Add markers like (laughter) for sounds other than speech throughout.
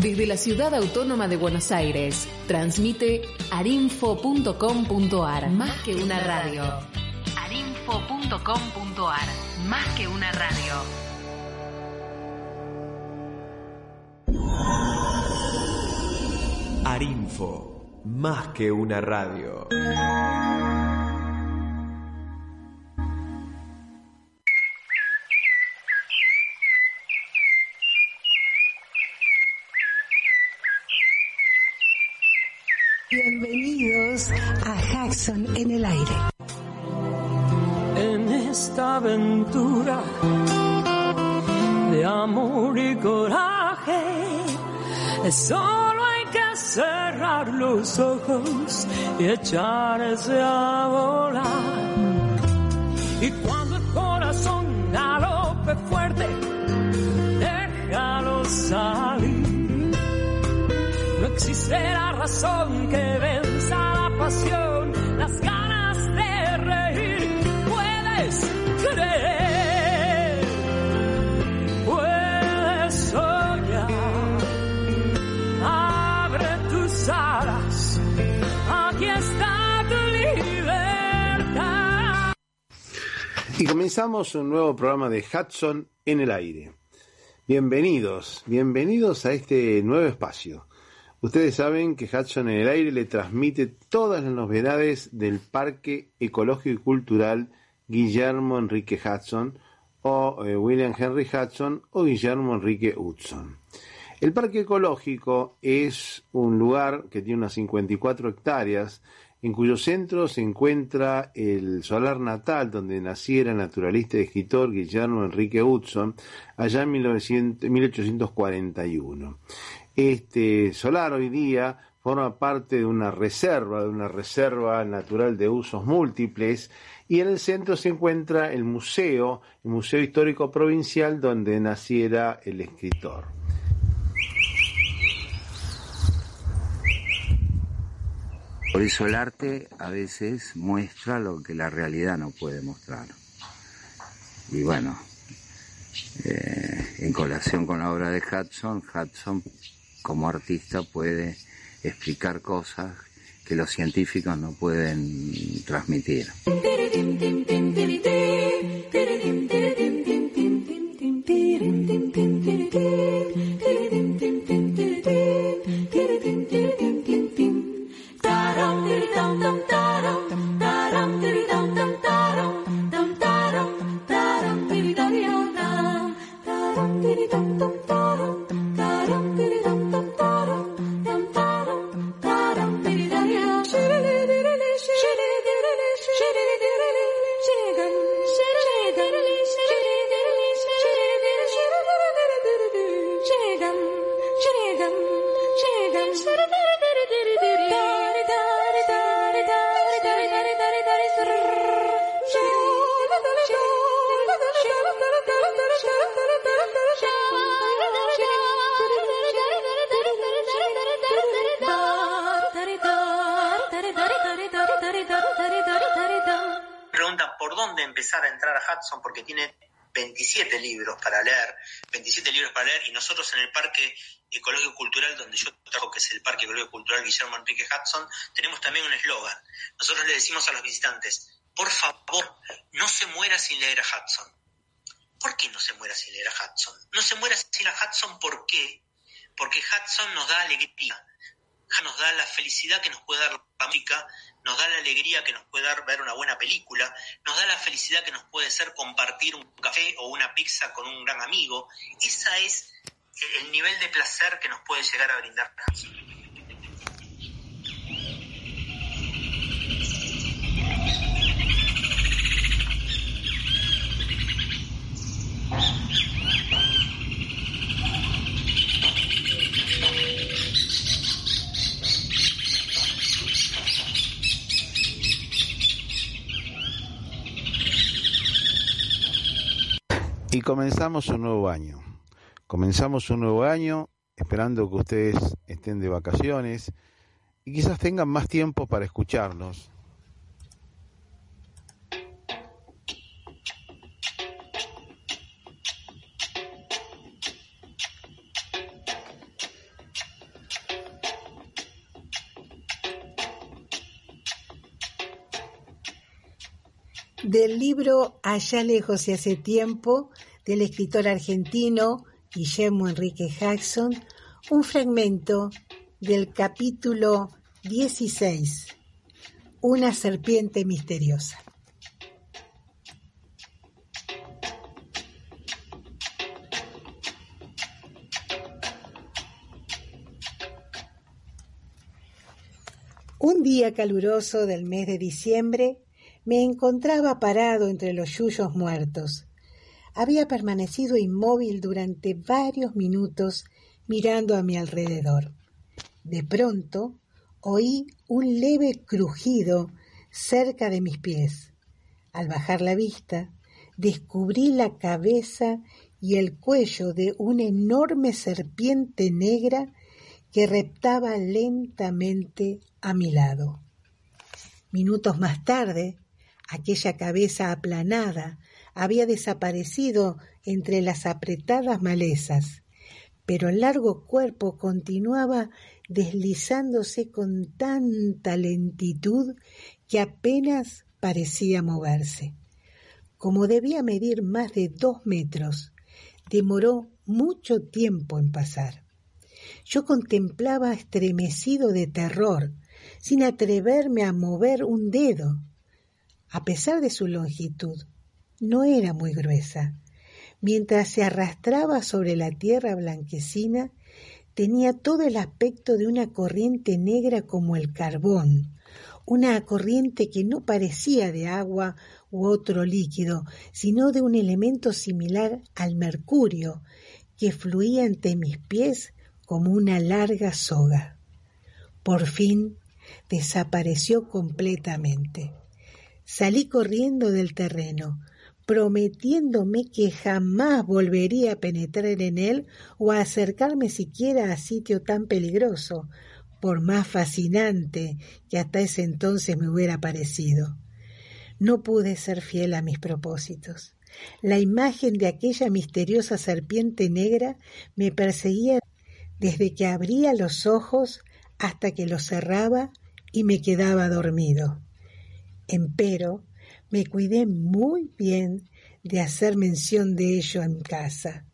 Desde la ciudad autónoma de Buenos Aires, transmite arinfo.com.ar, más que una radio. arinfo.com.ar, más que una radio. Arinfo, más que una radio. Aventura de amor y coraje, solo hay que cerrar los ojos y echarse a volar. Y cuando el corazón galope fuerte, déjalo salir. No existe la razón que venza la pasión, las ganas de reír. Puedes Comenzamos un nuevo programa de Hudson en el aire. Bienvenidos, bienvenidos a este nuevo espacio. Ustedes saben que Hudson en el aire le transmite todas las novedades del Parque Ecológico y Cultural Guillermo Enrique Hudson o eh, William Henry Hudson o Guillermo Enrique Hudson. El Parque Ecológico es un lugar que tiene unas 54 hectáreas en cuyo centro se encuentra el solar natal donde naciera el naturalista y escritor Guillermo Enrique Hudson allá en 1900 1841. Este solar hoy día forma parte de una reserva, de una reserva natural de usos múltiples, y en el centro se encuentra el museo, el Museo Histórico Provincial, donde naciera el escritor. Por eso el arte a veces muestra lo que la realidad no puede mostrar. Y bueno, eh, en colación con la obra de Hudson, Hudson como artista puede explicar cosas que los científicos no pueden transmitir. Dónde empezar a entrar a Hudson porque tiene 27 libros para leer, 27 libros para leer y nosotros en el Parque Ecológico Cultural donde yo trabajo, que es el Parque Ecológico Cultural Guillermo Enrique Hudson, tenemos también un eslogan. Nosotros le decimos a los visitantes, por favor, no se muera sin leer a Hudson. ¿Por qué no se muera sin leer a Hudson? No se muera sin a Hudson, ¿por qué? Porque Hudson nos da alegría, nos da la felicidad que nos puede dar la música, nos da la alegría que nos puede dar ver una buena película, nos da la felicidad que nos puede ser compartir un café o una pizza con un gran amigo. Esa es el nivel de placer que nos puede llegar a brindar comenzamos un nuevo año. Comenzamos un nuevo año esperando que ustedes estén de vacaciones y quizás tengan más tiempo para escucharnos. Del libro Allá lejos y hace tiempo del escritor argentino Guillermo Enrique Jackson, un fragmento del capítulo 16, Una serpiente misteriosa. Un día caluroso del mes de diciembre me encontraba parado entre los yuyos muertos. Había permanecido inmóvil durante varios minutos mirando a mi alrededor. De pronto oí un leve crujido cerca de mis pies. Al bajar la vista, descubrí la cabeza y el cuello de una enorme serpiente negra que reptaba lentamente a mi lado. Minutos más tarde, aquella cabeza aplanada había desaparecido entre las apretadas malezas, pero el largo cuerpo continuaba deslizándose con tanta lentitud que apenas parecía moverse. Como debía medir más de dos metros, demoró mucho tiempo en pasar. Yo contemplaba estremecido de terror, sin atreverme a mover un dedo. A pesar de su longitud, no era muy gruesa. Mientras se arrastraba sobre la tierra blanquecina, tenía todo el aspecto de una corriente negra como el carbón, una corriente que no parecía de agua u otro líquido, sino de un elemento similar al mercurio, que fluía ante mis pies como una larga soga. Por fin desapareció completamente. Salí corriendo del terreno, prometiéndome que jamás volvería a penetrar en él o a acercarme siquiera a sitio tan peligroso, por más fascinante que hasta ese entonces me hubiera parecido. No pude ser fiel a mis propósitos. La imagen de aquella misteriosa serpiente negra me perseguía desde que abría los ojos hasta que los cerraba y me quedaba dormido. Empero, me cuidé muy bien de hacer mención de ello en casa.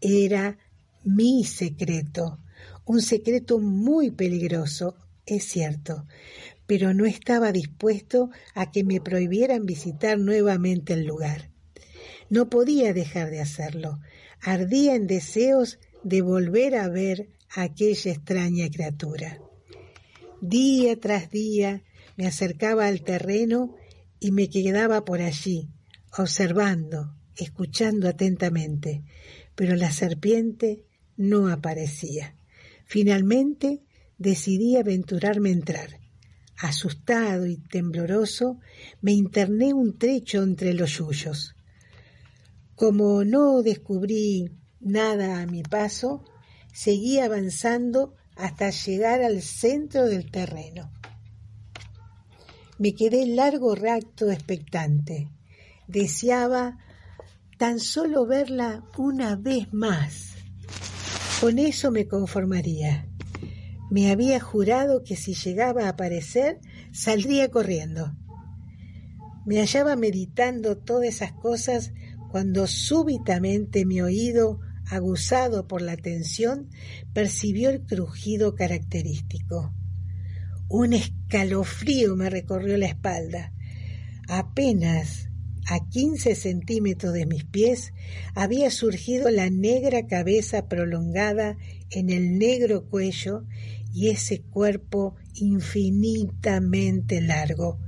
Era mi secreto, un secreto muy peligroso, es cierto, pero no estaba dispuesto a que me prohibieran visitar nuevamente el lugar. No podía dejar de hacerlo. Ardía en deseos de volver a ver a aquella extraña criatura. Día tras día me acercaba al terreno y me quedaba por allí, observando, escuchando atentamente, pero la serpiente no aparecía. Finalmente decidí aventurarme a entrar. Asustado y tembloroso, me interné un trecho entre los yuyos. Como no descubrí nada a mi paso, seguí avanzando hasta llegar al centro del terreno. Me quedé largo rato expectante. Deseaba tan solo verla una vez más. Con eso me conformaría. Me había jurado que si llegaba a aparecer, saldría corriendo. Me hallaba meditando todas esas cosas cuando súbitamente mi oído aguzado por la tensión, percibió el crujido característico. Un escalofrío me recorrió la espalda. Apenas a quince centímetros de mis pies había surgido la negra cabeza prolongada en el negro cuello y ese cuerpo infinitamente largo.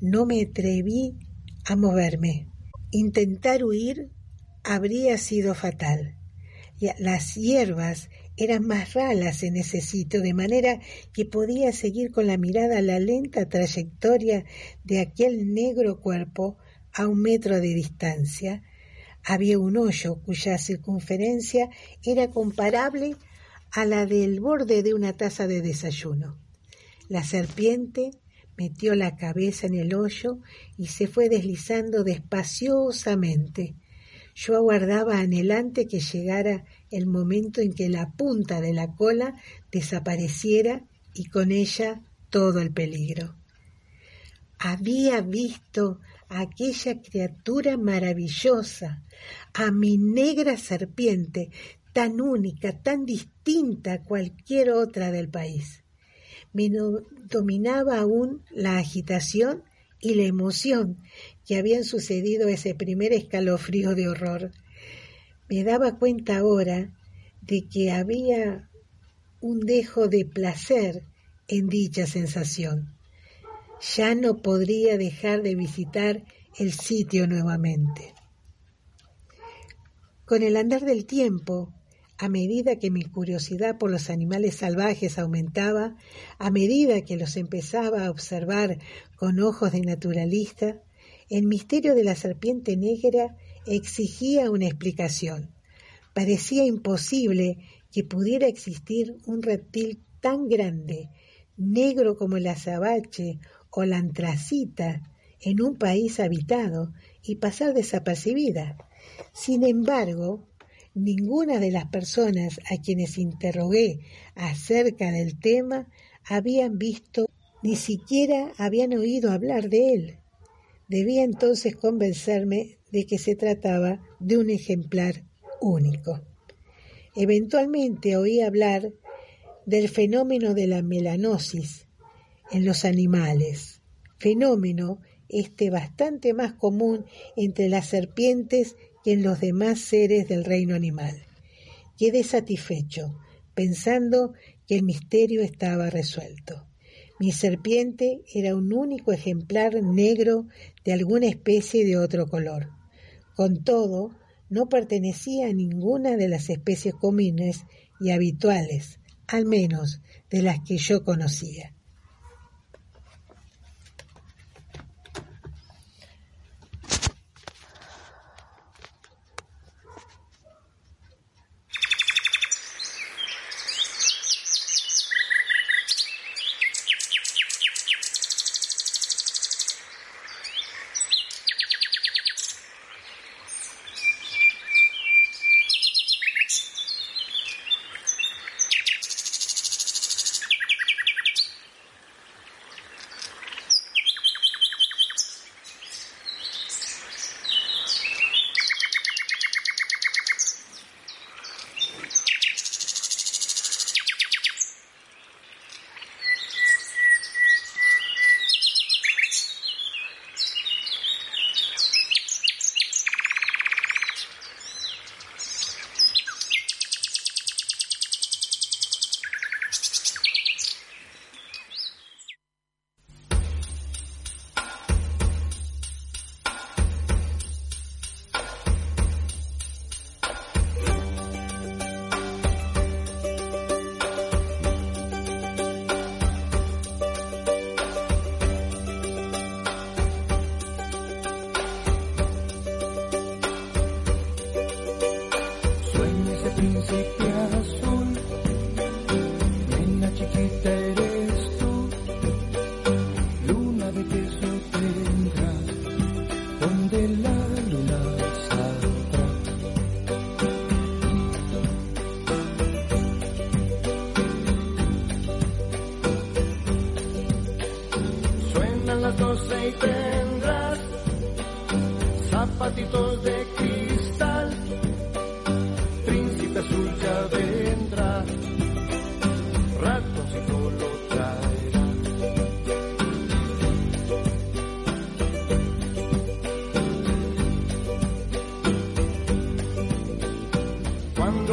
No me atreví a moverme. Intentar huir habría sido fatal. Las hierbas eran más ralas en ese sitio, de manera que podía seguir con la mirada la lenta trayectoria de aquel negro cuerpo a un metro de distancia. Había un hoyo cuya circunferencia era comparable a la del borde de una taza de desayuno. La serpiente metió la cabeza en el hoyo y se fue deslizando despaciosamente yo aguardaba anhelante que llegara el momento en que la punta de la cola desapareciera y con ella todo el peligro. había visto a aquella criatura maravillosa, a mi negra serpiente, tan única, tan distinta a cualquier otra del país. Me dominaba aún la agitación y la emoción que habían sucedido ese primer escalofrío de horror. Me daba cuenta ahora de que había un dejo de placer en dicha sensación. Ya no podría dejar de visitar el sitio nuevamente. Con el andar del tiempo, a medida que mi curiosidad por los animales salvajes aumentaba, a medida que los empezaba a observar con ojos de naturalista, el misterio de la serpiente negra exigía una explicación. Parecía imposible que pudiera existir un reptil tan grande, negro como el azabache o la antracita, en un país habitado y pasar desapercibida. Sin embargo, ninguna de las personas a quienes interrogué acerca del tema habían visto ni siquiera habían oído hablar de él. Debía entonces convencerme de que se trataba de un ejemplar único. Eventualmente oí hablar del fenómeno de la melanosis en los animales, fenómeno este bastante más común entre las serpientes que en los demás seres del reino animal. Quedé satisfecho, pensando que el misterio estaba resuelto. Mi serpiente era un único ejemplar negro de alguna especie de otro color. Con todo, no pertenecía a ninguna de las especies comunes y habituales, al menos de las que yo conocía.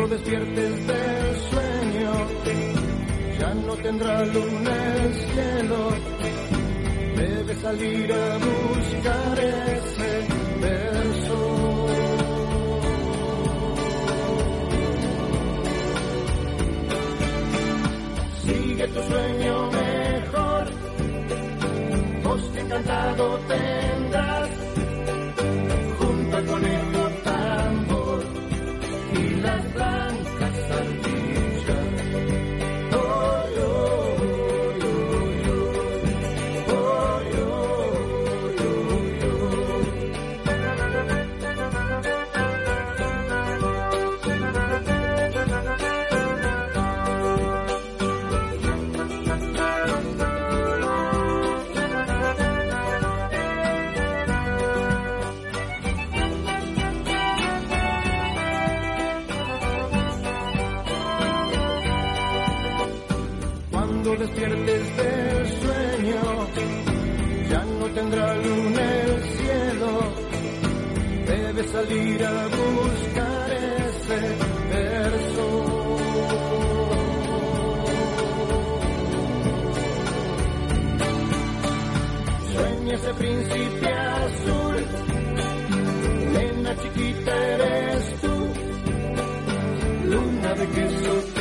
cuando despiertes del sueño, ya no tendrá luna el cielo. Debes salir a buscar ese verso. Sigue tu sueño mejor, bosque encantado tendrá luna el cielo. Debes salir a buscar ese verso. Sueña ese príncipe azul, nena chiquita eres tú, luna de queso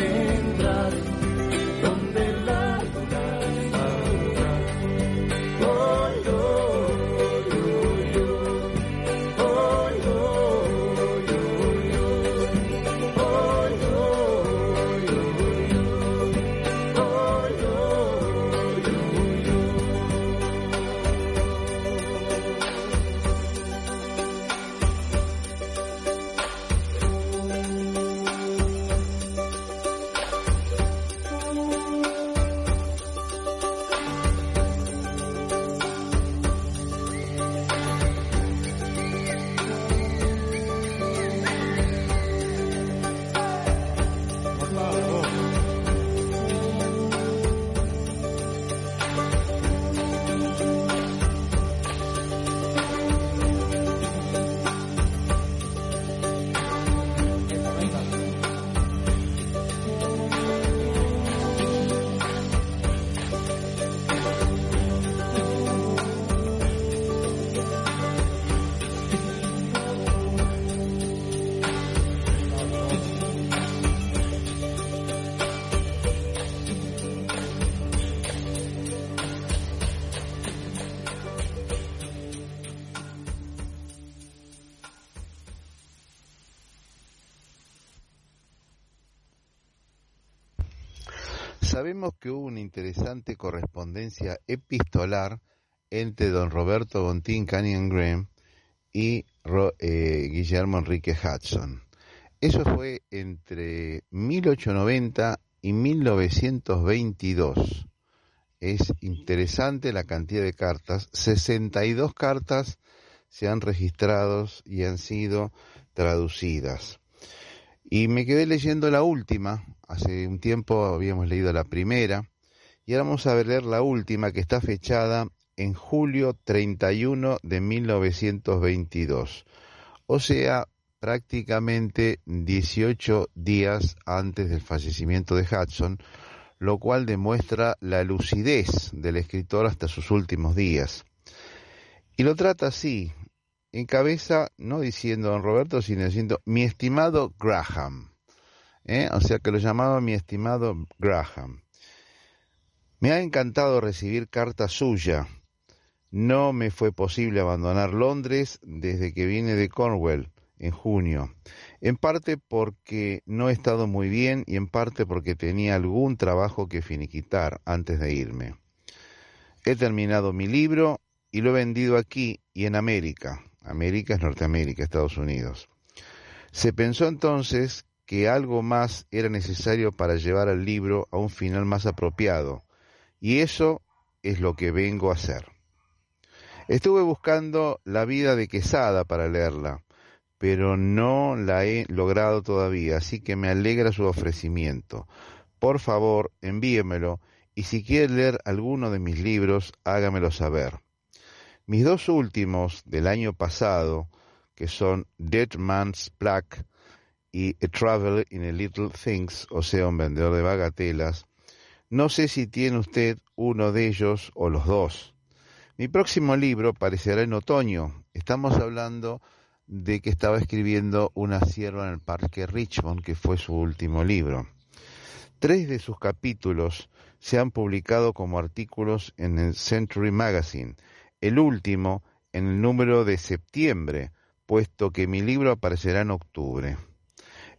Sabemos que hubo una interesante correspondencia epistolar entre don Roberto Bontín Canyon Graham y eh, Guillermo Enrique Hudson. Eso fue entre 1890 y 1922. Es interesante la cantidad de cartas. 62 cartas se han registrado y han sido traducidas. Y me quedé leyendo la última. Hace un tiempo habíamos leído la primera. Y ahora vamos a leer la última que está fechada en julio 31 de 1922. O sea, prácticamente 18 días antes del fallecimiento de Hudson, lo cual demuestra la lucidez del escritor hasta sus últimos días. Y lo trata así, en cabeza, no diciendo don Roberto, sino diciendo mi estimado Graham. ¿Eh? O sea que lo llamaba mi estimado Graham. Me ha encantado recibir carta suya. No me fue posible abandonar Londres desde que vine de Cornwall en junio, en parte porque no he estado muy bien y en parte porque tenía algún trabajo que finiquitar antes de irme. He terminado mi libro y lo he vendido aquí y en América. América es Norteamérica, Estados Unidos. Se pensó entonces que algo más era necesario para llevar al libro a un final más apropiado, y eso es lo que vengo a hacer. Estuve buscando la vida de Quesada para leerla, pero no la he logrado todavía, así que me alegra su ofrecimiento. Por favor, envíemelo, y si quiere leer alguno de mis libros, hágamelo saber. Mis dos últimos del año pasado, que son Dead Man's Plaque y A Travel in a Little Things, o sea, un vendedor de bagatelas, no sé si tiene usted uno de ellos o los dos. Mi próximo libro aparecerá en otoño. Estamos hablando de que estaba escribiendo Una sierva en el Parque Richmond, que fue su último libro. Tres de sus capítulos se han publicado como artículos en el Century Magazine, el último en el número de septiembre, puesto que mi libro aparecerá en octubre.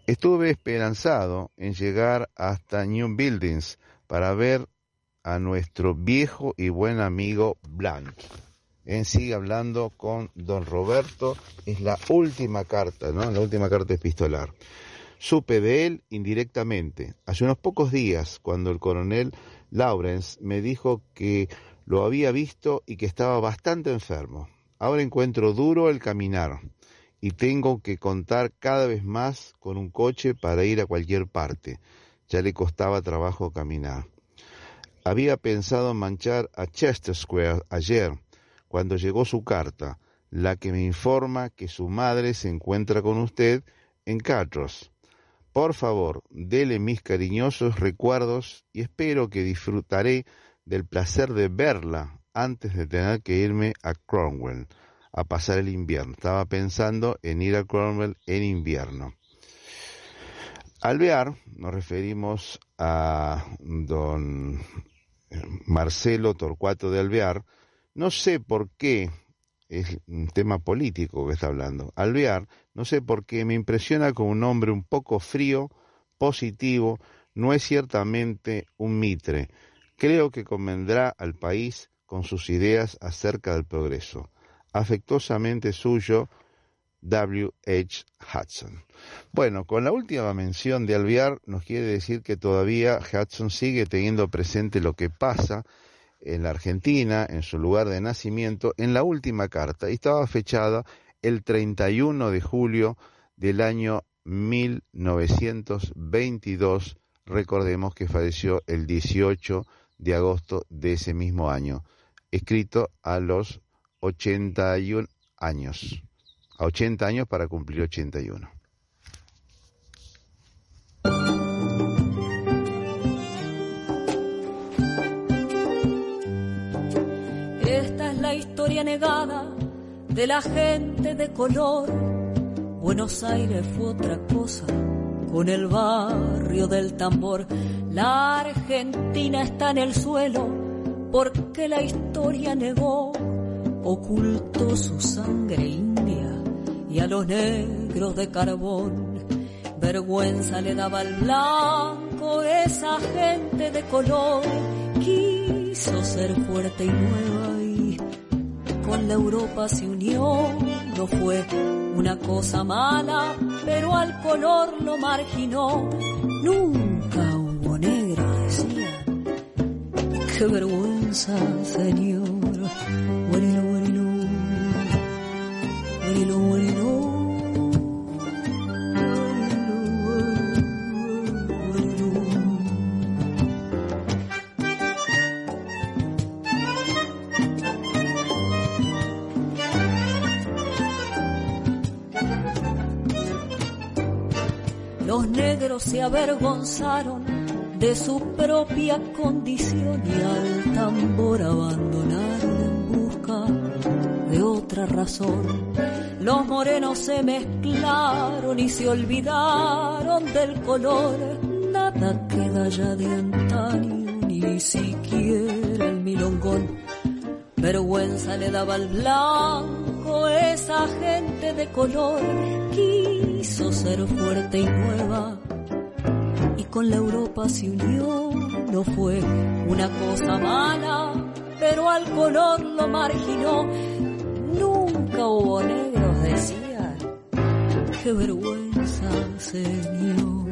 Estuve esperanzado en llegar hasta New Buildings para ver a nuestro viejo y buen amigo Blunt. En sigue hablando con don Roberto, es la última carta, ¿no? La última carta epistolar. Supe de él indirectamente, hace unos pocos días, cuando el coronel Lawrence me dijo que lo había visto y que estaba bastante enfermo. Ahora encuentro duro el caminar y tengo que contar cada vez más con un coche para ir a cualquier parte. Ya le costaba trabajo caminar. Había pensado manchar a Chester Square ayer, cuando llegó su carta, la que me informa que su madre se encuentra con usted en Catros. Por favor, dele mis cariñosos recuerdos y espero que disfrutaré del placer de verla antes de tener que irme a Cromwell a pasar el invierno. Estaba pensando en ir a Cromwell en invierno. Alvear, nos referimos a don Marcelo Torcuato de Alvear, no sé por qué, es un tema político que está hablando, Alvear, no sé por qué me impresiona como un hombre un poco frío, positivo, no es ciertamente un mitre. Creo que convendrá al país con sus ideas acerca del progreso. Afectuosamente suyo, W. H. Hudson. Bueno, con la última mención de Alvear nos quiere decir que todavía Hudson sigue teniendo presente lo que pasa en la Argentina, en su lugar de nacimiento, en la última carta, y estaba fechada el 31 de julio del año 1922. Recordemos que falleció el 18 de agosto de ese mismo año, escrito a los 81 años a 80 años para cumplir 81. Esta es la historia negada de la gente de color. Buenos Aires fue otra cosa con el barrio del tambor. La Argentina está en el suelo porque la historia negó, ocultó su sangre india y a los negros de carbón. Vergüenza le daba al blanco esa gente de color. Quiso ser fuerte y nueva y con la Europa se unió. No fue una cosa mala, pero al color lo marginó. Nunca hubo negro, decía. Qué vergüenza, señor. Bueno. Los negros se avergonzaron de su propia condición y al tambor abandonaron en busca de otra razón. Los morenos se mezclaron y se olvidaron del color. Nada queda ya de antaño, ni siquiera el milongón. Vergüenza le daba al blanco esa gente de color. Quiso ser fuerte y nueva y con la Europa se unió. No fue una cosa mala, pero al color lo marginó. Nunca hubo. Qué vergüenza, señor.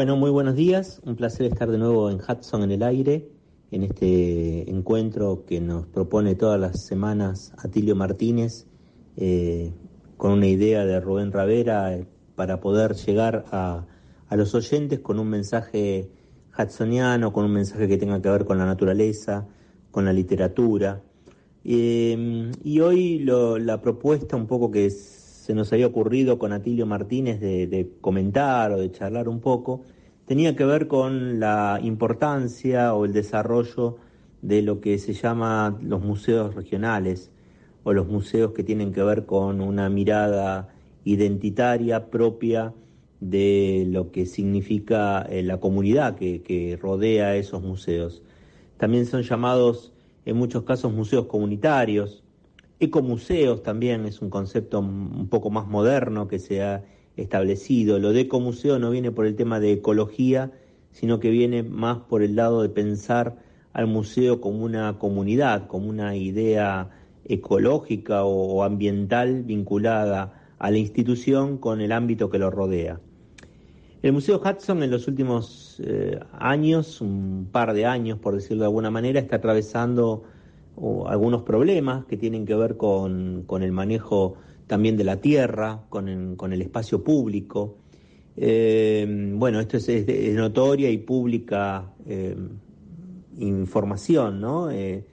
Bueno, muy buenos días. Un placer estar de nuevo en Hudson en el aire, en este encuentro que nos propone todas las semanas Atilio Martínez, eh, con una idea de Rubén Ravera eh, para poder llegar a, a los oyentes con un mensaje hudsoniano, con un mensaje que tenga que ver con la naturaleza, con la literatura. Eh, y hoy la propuesta un poco que se nos había ocurrido con Atilio Martínez de, comentar o de charlar un poco, tenía que ver con la importancia o el desarrollo de lo que se llama los museos regionales o los museos que tienen que ver con una mirada identitaria propia de lo que significa eh, la comunidad que, que rodea esos museos. También son llamados en muchos casos museos comunitarios, ecomuseos también es un concepto un poco más moderno que se ha establecido. Lo de ecomuseo no viene por el tema de ecología, sino que viene más por el lado de pensar al museo como una comunidad, como una idea ecológica o ambiental vinculada a la institución con el ámbito que lo rodea. El Museo Hudson en los últimos eh, años, un par de años por decirlo de alguna manera, está atravesando uh, algunos problemas que tienen que ver con, con el manejo también de la tierra, con el, con el espacio público. Eh, bueno, esto es, notoria y pública eh, información, ¿no? el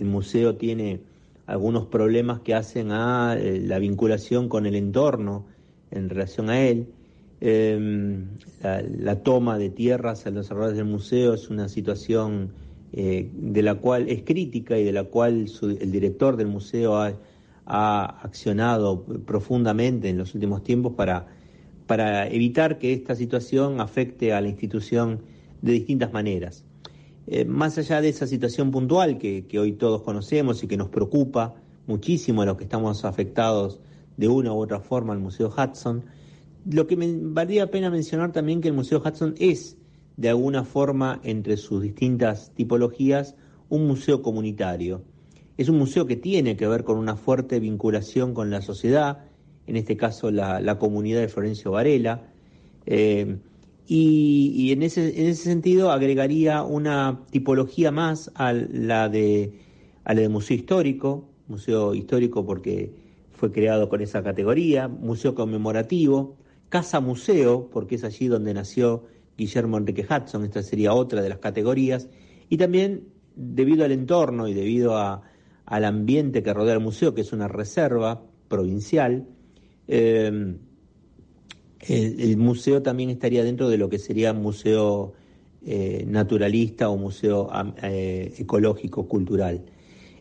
museo tiene algunos problemas que hacen a la vinculación con el entorno en relación a él. Eh, la, la, toma de tierras a los alrededores del museo es una situación eh, de la cual es crítica y de la cual su, el director del museo ha, ha, accionado profundamente en los últimos tiempos para, para evitar que esta situación afecte a la institución de distintas maneras. Eh, más allá de esa situación puntual que, que, hoy todos conocemos y que nos preocupa muchísimo a los que estamos afectados de una u otra forma al Museo Hudson, lo que me valdría la pena mencionar también que el Museo Hudson es, de alguna forma, entre sus distintas tipologías, un museo comunitario. Es un museo que tiene que ver con una fuerte vinculación con la sociedad, en este caso la, la comunidad de Florencio Varela, eh, y, y en, ese, en, ese, sentido agregaría una tipología más a la de, a la de museo histórico, museo histórico porque fue creado con esa categoría, museo conmemorativo, Casa Museo, porque es allí donde nació Guillermo Enrique Hudson, esta sería otra de las categorías, y también debido al entorno y debido al ambiente que rodea el museo, que es una reserva provincial, eh, el, el, museo también estaría dentro de lo que sería museo eh, naturalista o museo eh, ecológico, cultural.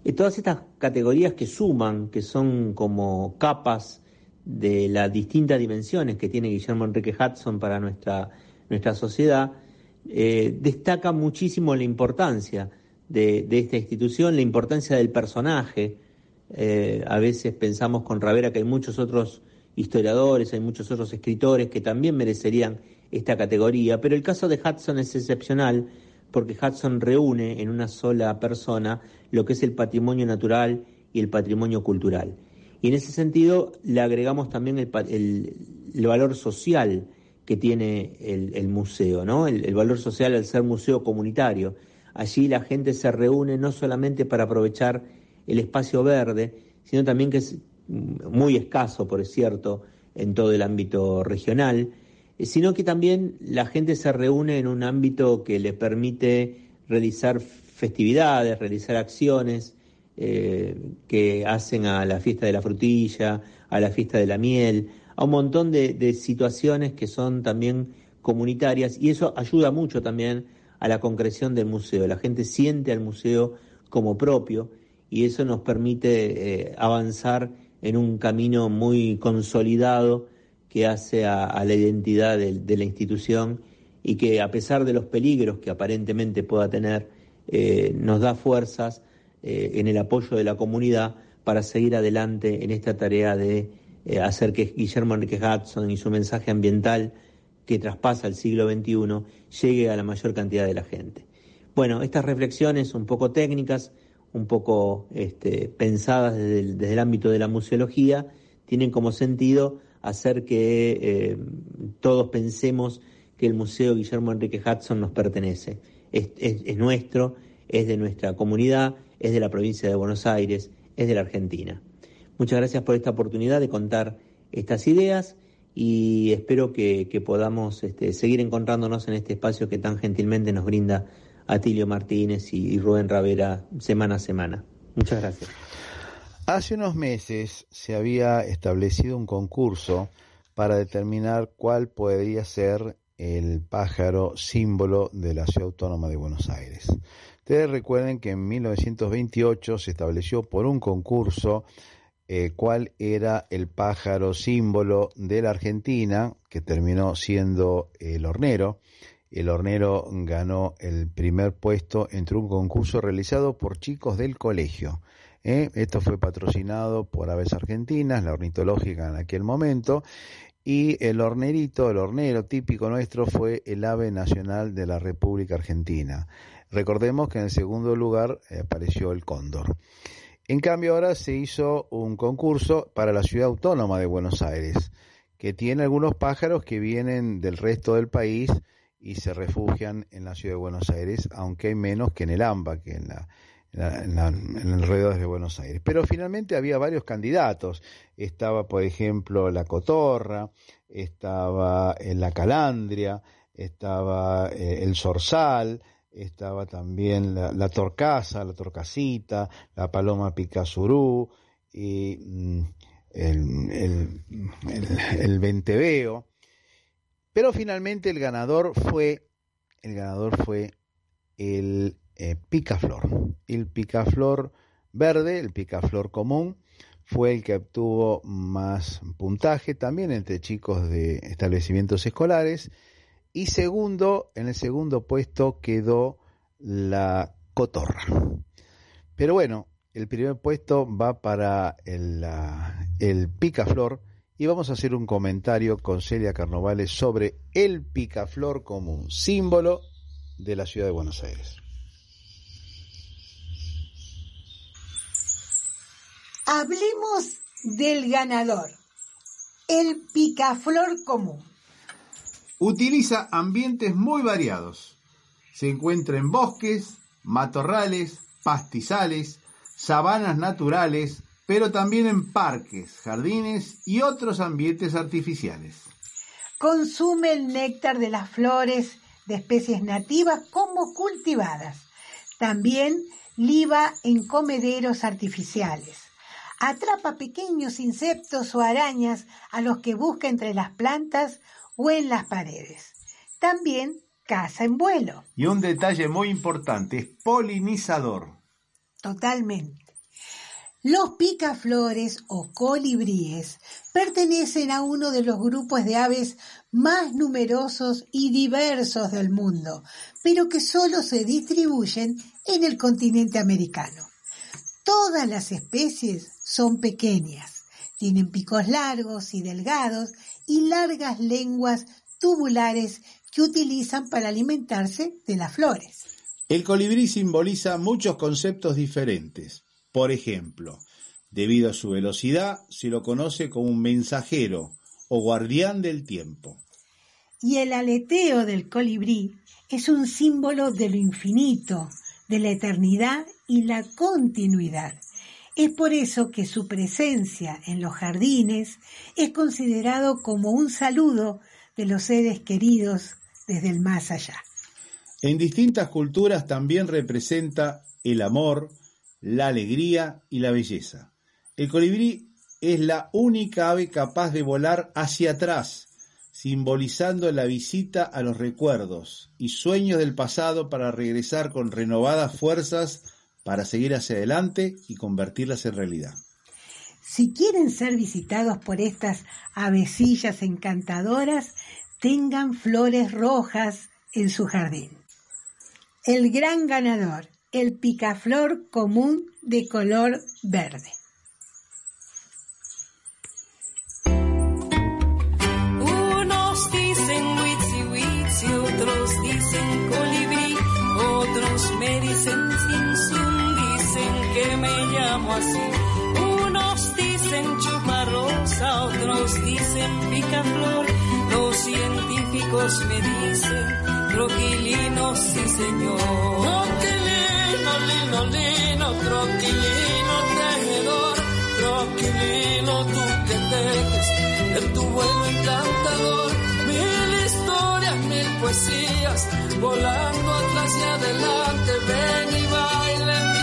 Y todas estas categorías que suman, que son como capas de las distintas dimensiones que tiene Guillermo Enrique Hudson para nuestra, nuestra sociedad, eh, destaca muchísimo la importancia de, esta institución, la importancia del personaje. Eh, a veces pensamos con Ravera que hay muchos otros historiadores, hay muchos otros escritores que también merecerían esta categoría, pero el caso de Hudson es excepcional porque Hudson reúne en una sola persona lo que es el patrimonio natural y el patrimonio cultural. Y en ese sentido le agregamos también el, el valor social que tiene el, museo, ¿no? El, valor social al ser museo comunitario. Allí la gente se reúne no solamente para aprovechar el espacio verde, sino también que es muy escaso, por cierto, en todo el ámbito regional, sino que también la gente se reúne en un ámbito que le permite realizar festividades, realizar acciones, eh, que hacen a la fiesta de la frutilla, a la fiesta de la miel, a un montón de, situaciones que son también comunitarias y eso ayuda mucho también a la concreción del museo. La gente siente al museo como propio y eso nos permite eh, avanzar en un camino muy consolidado que hace a, la identidad de, de, la institución y que a pesar de los peligros que aparentemente pueda tener, eh, nos da fuerzas eh, en el apoyo de la comunidad para seguir adelante en esta tarea de eh, hacer que Guillermo Enrique Hudson y su mensaje ambiental que traspasa el siglo XXI llegue a la mayor cantidad de la gente. Bueno, estas reflexiones un poco técnicas, un poco este, pensadas desde el, ámbito de la museología, tienen como sentido hacer que eh, todos pensemos que el Museo Guillermo Enrique Hudson nos pertenece, es, es, es nuestro, es de nuestra comunidad, es de la provincia de Buenos Aires, es de la Argentina. Muchas gracias por esta oportunidad de contar estas ideas y espero que, podamos este, seguir encontrándonos en este espacio que tan gentilmente nos brinda Atilio Martínez y, y Rubén Ravera semana a semana. Muchas gracias. Hace unos meses se había establecido un concurso para determinar cuál podría ser el pájaro símbolo de la ciudad autónoma de Buenos Aires. Ustedes recuerden que en 1928 se estableció por un concurso eh, cuál era el pájaro símbolo de la Argentina, que terminó siendo el hornero. El hornero ganó el primer puesto entre un concurso realizado por chicos del colegio. ¿eh? Esto fue patrocinado por Aves Argentinas, la ornitológica en aquel momento, y el hornerito, el hornero típico nuestro fue el ave nacional de la República Argentina. Recordemos que en el segundo lugar eh, apareció el cóndor. En cambio ahora se hizo un concurso para la ciudad autónoma de Buenos Aires, que tiene algunos pájaros que vienen del resto del país y se refugian en la ciudad de Buenos Aires, aunque hay menos que en el AMBA, que en la, en, de Buenos Aires. Pero finalmente había varios candidatos. Estaba, por ejemplo, la cotorra, estaba eh, la calandria, estaba eh, el zorzal, estaba también la, la, torcaza, la torcasita, la paloma picazurú y mm, el, el, el, venteveo. Pero finalmente el ganador fue, el ganador fue el eh, picaflor. El picaflor verde, el picaflor común, fue el que obtuvo más puntaje también entre chicos de establecimientos escolares y segundo, en el segundo puesto quedó la cotorra. Pero bueno, el primer puesto va para el, picaflor y vamos a hacer un comentario con Celia Carnovales sobre el picaflor común, símbolo de la ciudad de Buenos Aires. Hablemos del ganador, el picaflor común. Utiliza ambientes muy variados. Se encuentra en bosques, matorrales, pastizales, sabanas naturales, pero también en parques, jardines y otros ambientes artificiales. Consume el néctar de las flores de especies nativas como cultivadas. También liba en comederos artificiales. Atrapa pequeños insectos o arañas a los que busca entre las plantas o en las paredes. También caza en vuelo. Y un detalle muy importante, es polinizador. Totalmente. Los picaflores o colibríes pertenecen a uno de los grupos de aves más numerosos y diversos del mundo, pero que solo se distribuyen en el continente americano. Todas las especies son pequeñas, tienen picos largos y delgados y largas lenguas tubulares que utilizan para alimentarse de las flores. El colibrí simboliza muchos conceptos diferentes. Por ejemplo, debido a su velocidad, se lo conoce como un mensajero o guardián del tiempo. Y el aleteo del colibrí es un símbolo de lo infinito, de la eternidad y la continuidad. Es por eso que su presencia en los jardines es considerado como un saludo de los seres queridos desde el más allá. En distintas culturas también representa el amor, la alegría y la belleza. El colibrí es la única ave capaz de volar hacia atrás, simbolizando la visita a los recuerdos y sueños del pasado para regresar con renovadas fuerzas para seguir hacia adelante y convertirlas en realidad. Si quieren ser visitados por estas avecillas encantadoras, tengan flores rojas en su jardín. El gran ganador, el picaflor común de color verde. Unos dicen chuparrosa, otros dicen picaflor, los científicos me dicen croquilino, sí señor. Croquilino, lino, lino, croquilino, tejedor, croquilino, tú que tejes en tu vuelo encantador. Mil historias, mil poesías, volando atrás y adelante. Ven y baila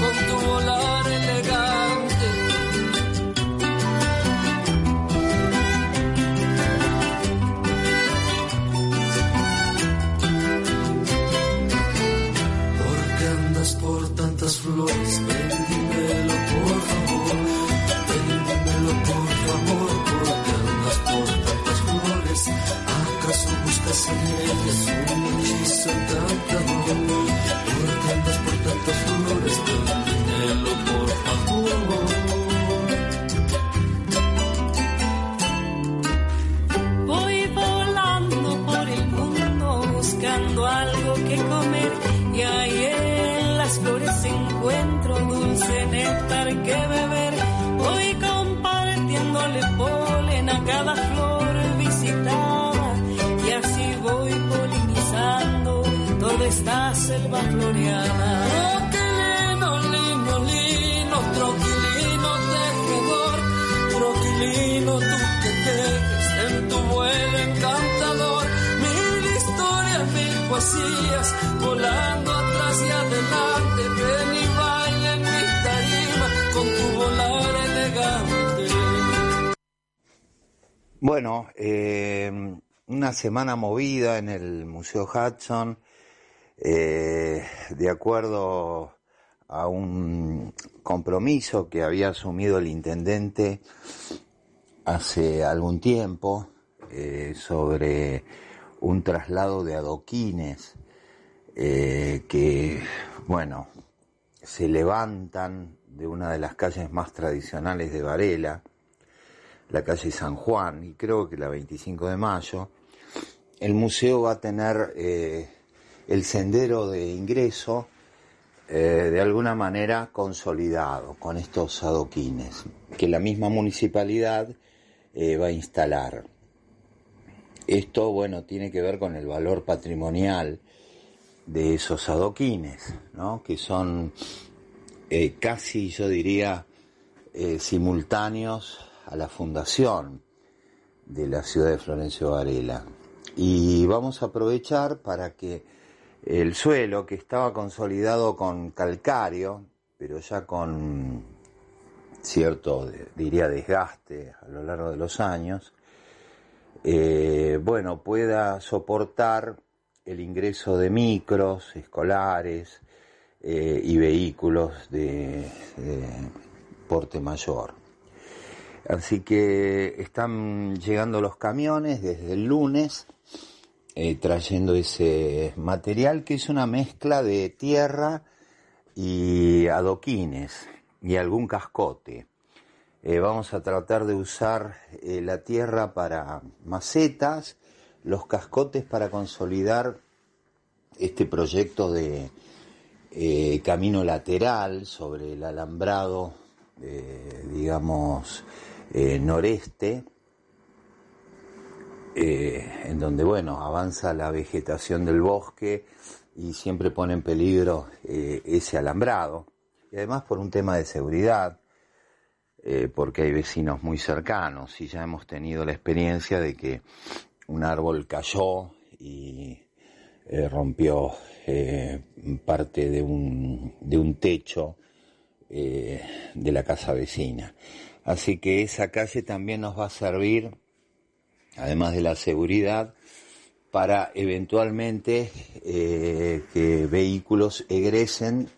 con tu volar elegante. Por andas por tantas flores, ven dímelo por favor, ven dímelo por favor, porque andas por tantas flores, acaso buscas en ellas un Bueno, eh, una semana movida en el Museo Hudson, eh, de acuerdo a un compromiso que había asumido el intendente hace algún tiempo eh, sobre un traslado de adoquines que, bueno, se levantan de una de las calles más tradicionales de Varela, la calle San Juan, y creo que la 25 de mayo, el museo va a tener eh, el sendero de ingreso eh, de alguna manera consolidado con estos adoquines que la misma municipalidad eh, va a instalar. Esto, bueno, tiene que ver con el valor patrimonial de esos adoquines, ¿no? que son casi, yo diría, simultáneos a la fundación de la ciudad de Florencio Varela. Y vamos a aprovechar para que el suelo, que estaba consolidado con calcario, pero ya con cierto, diría, desgaste a lo largo de los años, eh, bueno, pueda soportar el ingreso de micros, escolares eh, y vehículos de, de porte mayor. Así que están llegando los camiones desde el lunes eh, trayendo ese material que es una mezcla de tierra y adoquines y algún cascote. Eh, vamos a tratar de usar eh, la tierra para macetas, los cascotes para consolidar este proyecto de camino lateral sobre el alambrado, digamos, eh, noreste, eh, en donde, bueno, avanza la vegetación del bosque y siempre pone en peligro eh, ese alambrado. Y además por un tema de seguridad, porque hay vecinos muy cercanos y ya hemos tenido la experiencia de que un árbol cayó y rompió parte de un, de un techo de la casa vecina. Así que esa calle también nos va a servir, además de la seguridad, para eventualmente eh, que vehículos egresen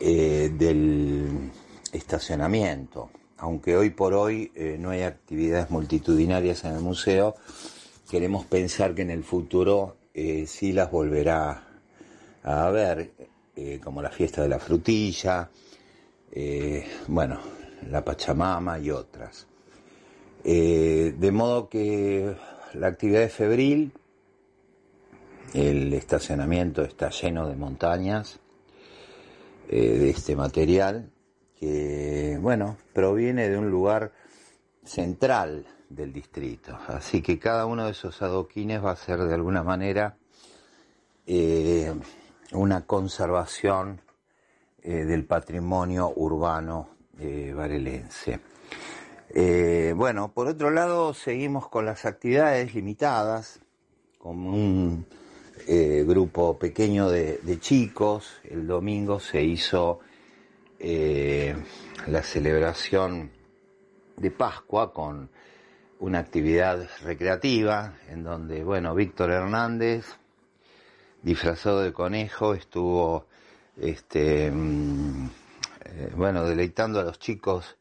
eh, del estacionamiento. Aunque hoy por hoy eh, no hay actividades multitudinarias en el museo, queremos pensar que en el futuro sí las volverá a haber, como la fiesta de la frutilla, bueno, la Pachamama y otras. Eh, de modo que la actividad es febril, el estacionamiento está lleno de montañas eh, de este material que, bueno, proviene de un lugar central del distrito. Así que cada uno de esos adoquines va a ser de alguna manera eh, una conservación del patrimonio urbano varelense. Eh, bueno, por otro lado, seguimos con las actividades limitadas, con un eh, grupo pequeño de, de chicos. El domingo se hizo eh, la celebración de Pascua con una actividad recreativa en donde, bueno, Víctor Hernández, disfrazado de conejo, estuvo este, mm, eh, bueno, deleitando a los chicos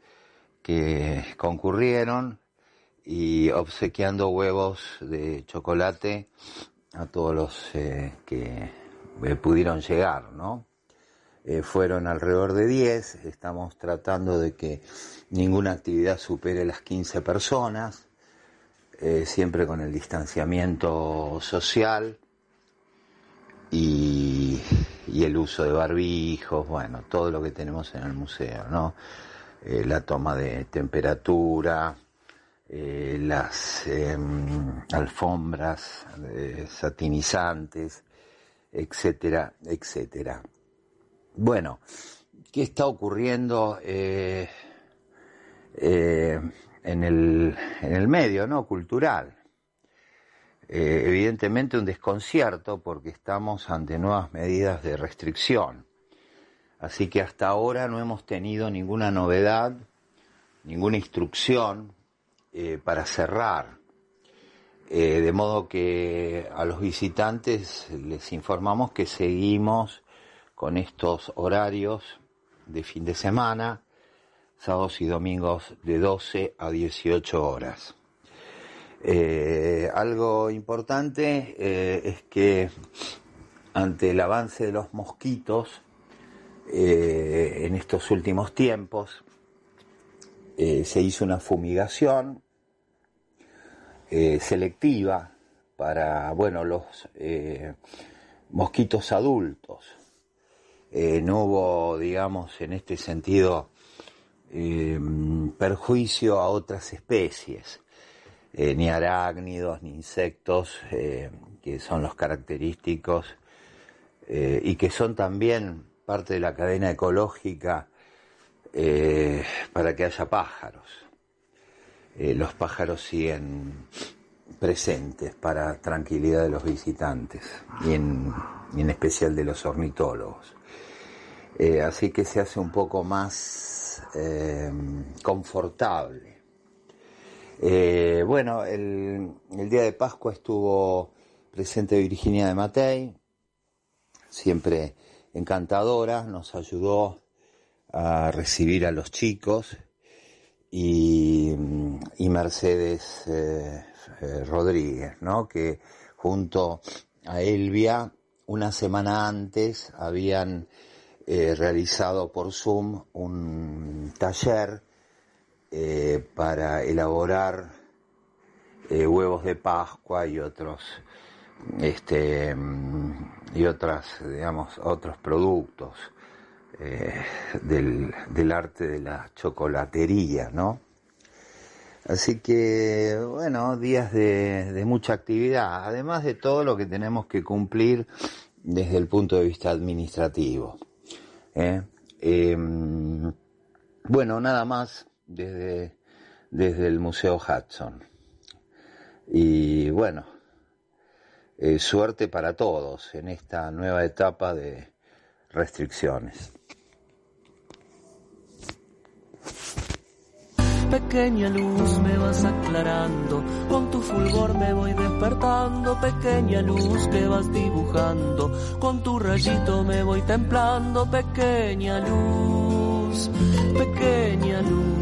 que concurrieron y obsequiando huevos de chocolate a todos los eh, que eh, pudieron llegar, ¿no? fueron alrededor de 10, estamos tratando de que ninguna actividad supere las 15 personas, siempre con el distanciamiento social y, el uso de barbijos, bueno, todo lo que tenemos en el museo, ¿no? Eh, la toma de temperatura, eh, las em, alfombras eh, satinizantes, etcétera, etcétera. Bueno, ¿qué está ocurriendo en, el, en el medio ¿no? cultural? Eh, evidentemente un desconcierto porque estamos ante nuevas medidas de restricción. Así que hasta ahora no hemos tenido ninguna novedad, ninguna instrucción eh, para cerrar. Eh, de modo que a los visitantes les informamos que seguimos con estos horarios de fin de semana, sábados y domingos de 12 a 18 horas. Eh, algo importante eh, es que ante el avance de los mosquitos eh, en estos últimos tiempos se hizo una fumigación selectiva para bueno los mosquitos adultos. no hubo, digamos, en este sentido perjuicio a otras especies. Eh, ni arácnidos, ni insectos, eh, que son los característicos eh, y que son también parte de la cadena ecológica para que haya pájaros. los pájaros siguen presentes para tranquilidad de los visitantes y en, y en especial de los ornitólogos. así que se hace un poco más confortable eh, bueno, el, día de Pascua estuvo presente Virginia de Matei, siempre encantadora, nos ayudó a recibir a los chicos y, Mercedes eh, eh, Rodríguez, ¿no? que junto a Elvia una semana antes habían realizado por Zoom un taller eh, para elaborar eh, huevos de Pascua y otros este mm, y otras digamos otros productos eh, del, arte de la chocolatería no así que bueno días de, mucha actividad además de todo lo que tenemos que cumplir desde el punto de vista administrativo em, bueno nada más desde, desde el Museo Hudson. Y bueno, eh, suerte para todos en esta nueva etapa de restricciones. Pequeña luz me vas aclarando, con tu fulgor me voy despertando, pequeña luz que vas dibujando, con tu rayito me voy templando, pequeña luz, pequeña luz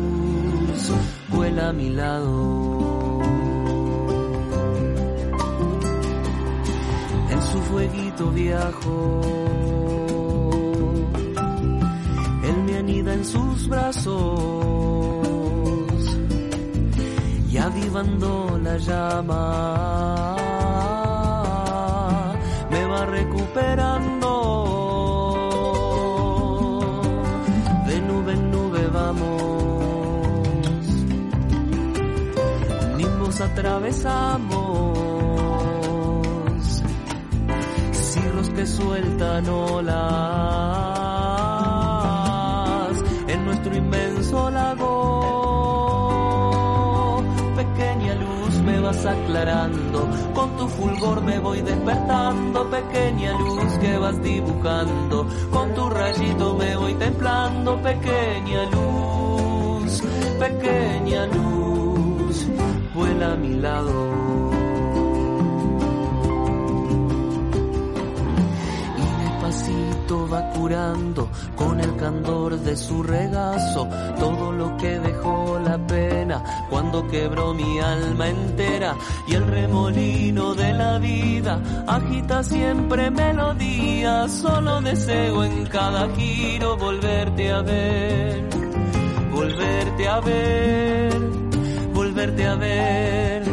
vuela a mi lado. En su fueguito viajo, él me anida en sus brazos. Y avivando la llama me va recuperando atravesamos, cirros que sueltan olas en nuestro inmenso lago. Pequeña luz me vas aclarando, con tu fulgor me voy despertando, pequeña luz que vas dibujando, con tu rayito me voy templando, pequeña luz, pequeña luz vuela a mi lado. Y despacito va curando con el candor de su regazo todo lo que dejó la pena cuando quebró mi alma entera y el remolino de la vida agita siempre melodía. Solo deseo en cada giro volverte a ver, volverte a ver, volverte a ver,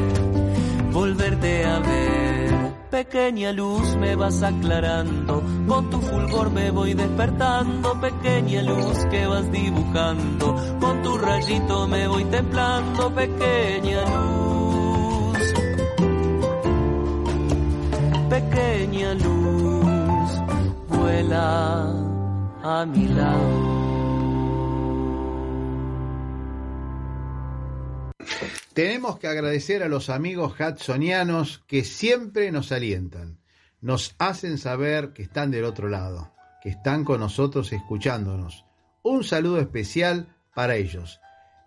volverte a ver. Pequeña luz me vas aclarando, con tu fulgor me voy despertando, pequeña luz que vas dibujando, con tu rayito me voy templando, pequeña luz. Pequeña luz, vuela a mi lado. Tenemos que agradecer a los amigos hudsonianos que siempre nos alientan, nos hacen saber que están del otro lado, que están con nosotros escuchándonos. Un saludo especial para ellos.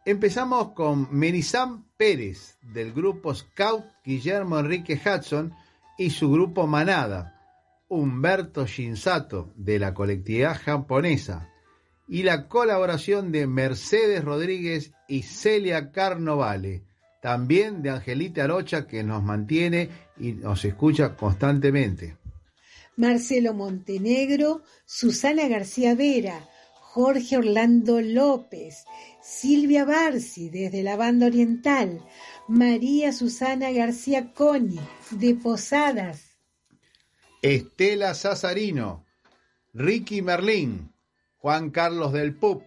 Empezamos con Merizam Pérez del grupo Scout Guillermo Enrique Hudson y su grupo Manada, Humberto Shinsato de la colectividad japonesa y la colaboración de Mercedes Rodríguez y Celia Carnovale también de Angelita Arocha que nos mantiene y nos escucha constantemente. Marcelo Montenegro, Susana García Vera, Jorge Orlando López, Silvia Barci desde la banda oriental, María Susana García Coni de Posadas, Estela Sazarino, Ricky Merlín, Juan Carlos del Pup,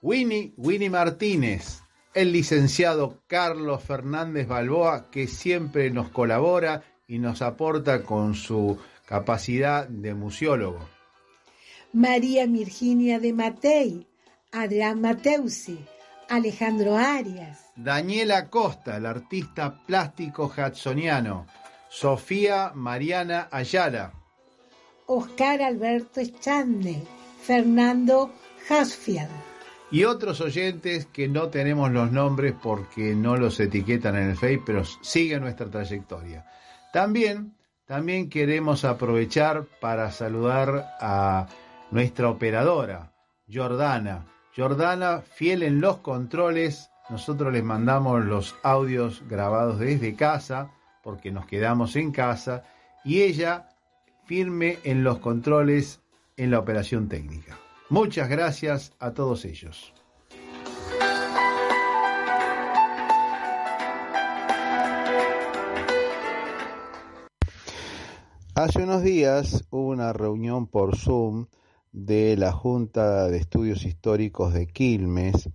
Winnie Winnie Martínez, el licenciado Carlos Fernández Balboa, que siempre nos colabora y nos aporta con su capacidad de museólogo. María Virginia de Matei, Adrián Mateusi, Alejandro Arias, Daniela Costa, el artista plástico hudsoniano, Sofía Mariana Ayala, Oscar Alberto Echande, Fernando Hasfield, y otros oyentes que no tenemos los nombres porque no los etiquetan en el Face, pero siguen nuestra trayectoria. También, también queremos aprovechar para saludar a nuestra operadora, Jordana. Jordana, fiel en los controles, nosotros les mandamos los audios grabados desde casa, porque nos quedamos en casa, y ella firme en los controles en la operación técnica. Muchas gracias a todos ellos. Hace unos días hubo una reunión por Zoom de la Junta de Estudios Históricos de Quilmes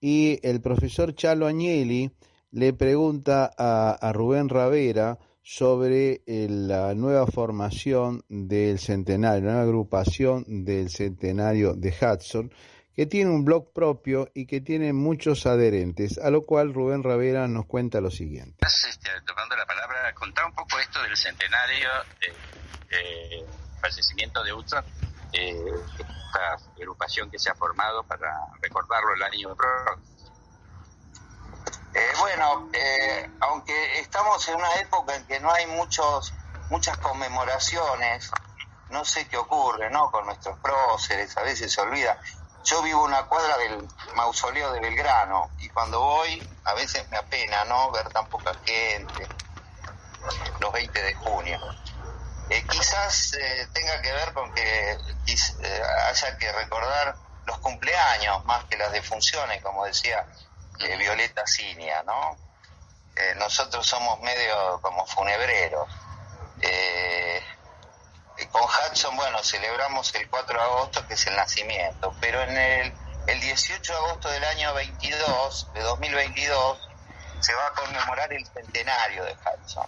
y el profesor Chalo Agnelli le pregunta a, Rubén Ravera sobre eh, la nueva formación del centenario, la nueva agrupación del centenario de Hudson, que tiene un blog propio y que tiene muchos adherentes, a lo cual Rubén Ravera nos cuenta lo siguiente. Este, tomando la palabra, contar un poco esto del centenario del fallecimiento de Hudson, eh, esta agrupación que se ha formado para recordarlo el año próximo eh, bueno, eh, aunque estamos en una época en que no hay muchos, muchas conmemoraciones, no sé qué ocurre, ¿no? Con nuestros próceres, a veces se olvida. Yo vivo una cuadra del mausoleo de Belgrano y cuando voy, a veces me apena, ¿no? Ver tan poca gente, los 20 de junio. Eh, quizás tenga que ver con que haya que recordar los cumpleaños más que las defunciones, como decía Violeta Cinia, ¿no? Eh, nosotros somos medio como funebreros. Eh, con Hudson, bueno, celebramos el 4 de agosto, que es el nacimiento, pero en el, el 18 de agosto del año 22, de 2022, se va a conmemorar el centenario de Hudson.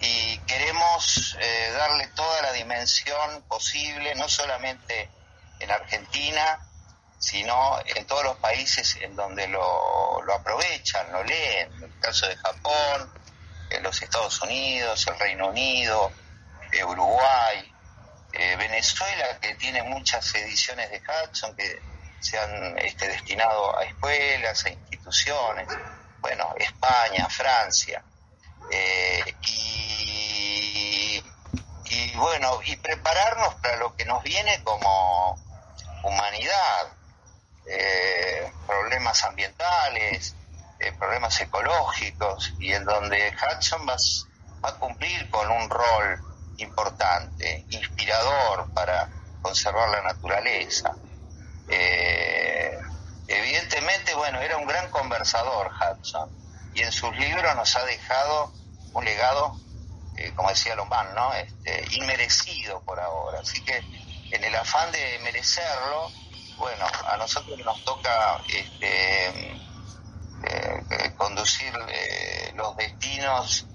Y queremos eh, darle toda la dimensión posible, no solamente en Argentina, sino en todos los países en donde lo, lo aprovechan, lo leen, en el caso de Japón, en los Estados Unidos, el Reino Unido, eh, Uruguay, eh, Venezuela, que tiene muchas ediciones de Hudson que se han este, destinado a escuelas, a instituciones, bueno, España, Francia, eh, y, y bueno, y prepararnos para lo que nos viene como humanidad, eh, problemas ambientales, eh, problemas ecológicos, y en donde Hudson va, a cumplir con un rol importante, inspirador para conservar la naturaleza. Eh, evidentemente, bueno, era un gran conversador Hudson, y en sus libros nos ha dejado un legado, como decía Lombán, ¿no? Este, inmerecido por ahora. Así que en el afán de merecerlo, bueno, a nosotros nos toca este, eh, conducir eh, los destinos,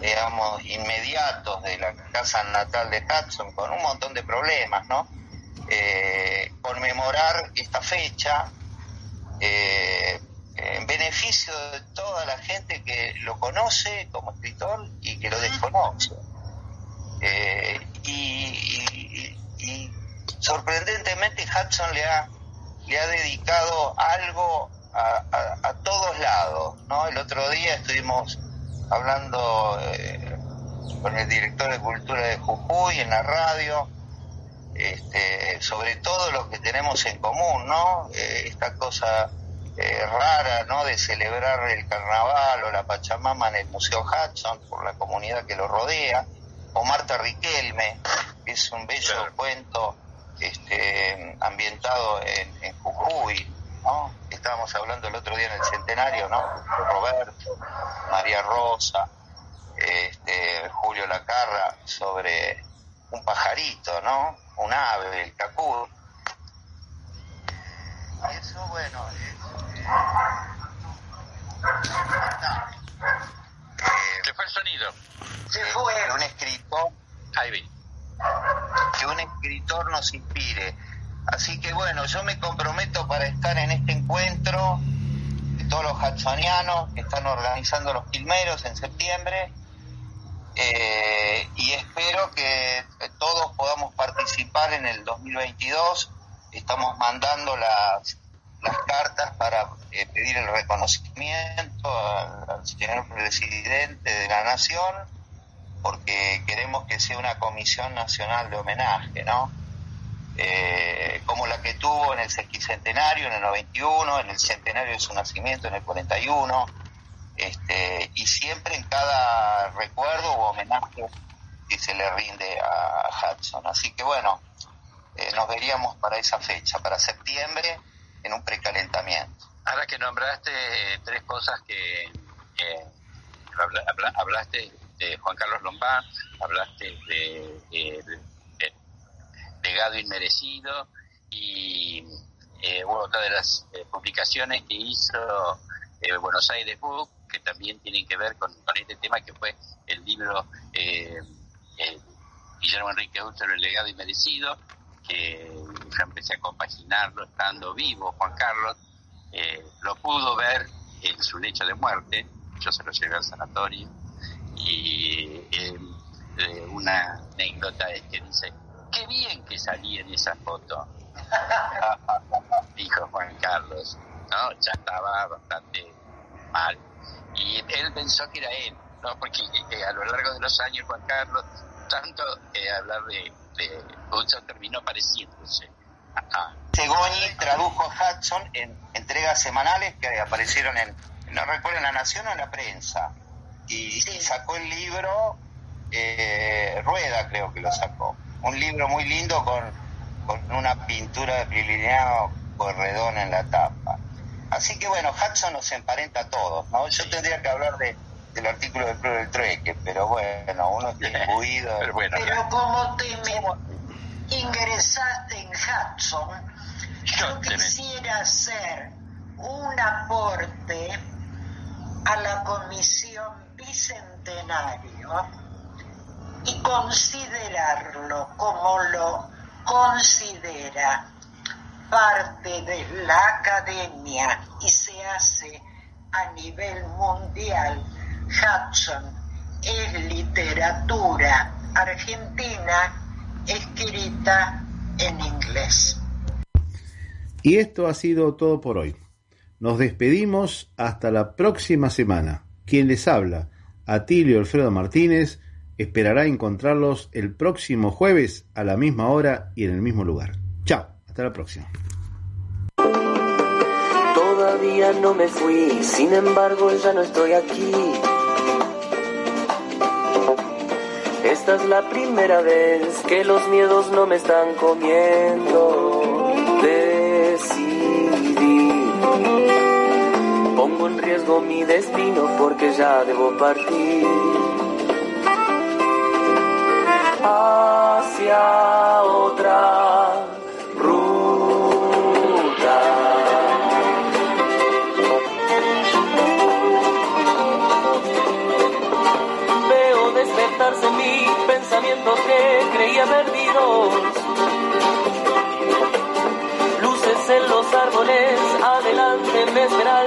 digamos, inmediatos de la casa natal de Hudson con un montón de problemas, ¿no? Eh, conmemorar esta fecha en beneficio de toda la gente que lo conoce como escritor y que lo desconoce. y, y sorprendentemente Hudson le ha, le ha dedicado algo a, todos lados. ¿no? El otro día estuvimos hablando eh, con el director de Cultura de Jujuy en la radio este, sobre todo lo que tenemos en común, ¿no? Eh, esta cosa eh, rara, ¿no? De celebrar el carnaval o la Pachamama en el Museo Hudson por la comunidad que lo rodea, o Marta Riquelme, que es un bello cuento este, ambientado en, Jujuy, ¿no? Estábamos hablando el otro día en el centenario, ¿no? Roberto, María Rosa, este, Julio Lacarra, sobre un pajarito, ¿no? Un ave, el cacú. Y eso, bueno, ¿Qué fue el sonido? Se fue. Un escritor. Ahí que un escritor nos inspire. Así que bueno, yo me comprometo para estar en este encuentro de todos los hudsonianos que están organizando los filmeros en septiembre eh, y espero que todos podamos participar en el 2022. Estamos mandando las, las cartas para eh, pedir el reconocimiento al señor presidente de la Nación porque queremos que sea una comisión nacional de homenaje, ¿no? Eh, como la que tuvo en el sesquicentenario, en el 91, en el centenario de su nacimiento, en el 41, este, y siempre en cada recuerdo o homenaje que se le rinde a Hudson. Así que bueno, eh, nos veríamos para esa fecha, para septiembre, en un precalentamiento. Ahora que nombraste tres cosas que hablaste de Juan Carlos Lombán, hablaste de, legado inmerecido y eh, otra de las eh, publicaciones que hizo eh, Buenos Aires Book, que también tienen que ver con, este tema que fue el libro eh, Guillermo Enrique Ulster, El legado inmerecido, que yo empecé a compaginarlo estando vivo Juan Carlos, lo pudo ver en su lecho de muerte, yo se lo llevé al sanatorio, eh, eh, una anécdota es que dice, qué bien que salí en esa foto, (laughs) dijo Juan Carlos, ¿no? Ya estaba bastante mal. Y él pensó que era él, ¿no? Porque eh, a lo largo de los años Juan Carlos, tanto hablar de, de Hudson terminó pareciéndose. Segoni tradujo Hudson en entregas semanales que aparecieron en, no recuerdo, en La Nación o en la prensa y, sacó el libro eh, Rueda, creo que lo sacó. Un libro muy lindo con, con una pintura de Prilineano Corredón en la tapa. Así que bueno, Hudson nos emparenta a todos, ¿no? Yo tendría que hablar de, del artículo del Club del Trueque, pero bueno, uno está (laughs) imbuido. pero, bueno, pero como te ingresaste en Hudson, yo quisiera hacer un aporte a la Comisión Bicentenario y considerarlo como lo considera parte de la academia y se hace a nivel mundial. Hudson es literatura argentina escrita en inglés. Y esto ha sido todo por hoy. Nos despedimos hasta la próxima semana. Quien les habla, Atilio Alfredo Martínez, esperará encontrarlos el próximo jueves a la misma hora y en el mismo lugar. Chao, hasta la próxima. Todavía no me fui, sin embargo ya no estoy aquí. Esta es la primera vez que los miedos no me están comiendo. Decidí. Pongo en riesgo mi destino porque ya debo partir. Hacia otra ruta. Veo despertarse mis pensamientos que creía perdidos. Luces en los árboles, adelante me espera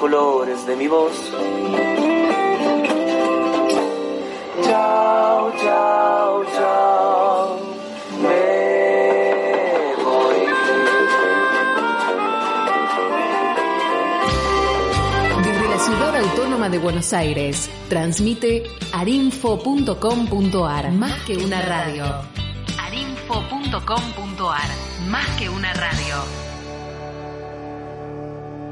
colores de mi voz. Chao, chao, chao. Me voy. Desde la Ciudad Autónoma de Buenos Aires, transmite arinfo.com.ar, más que una radio. arinfo.com.ar, más que una radio.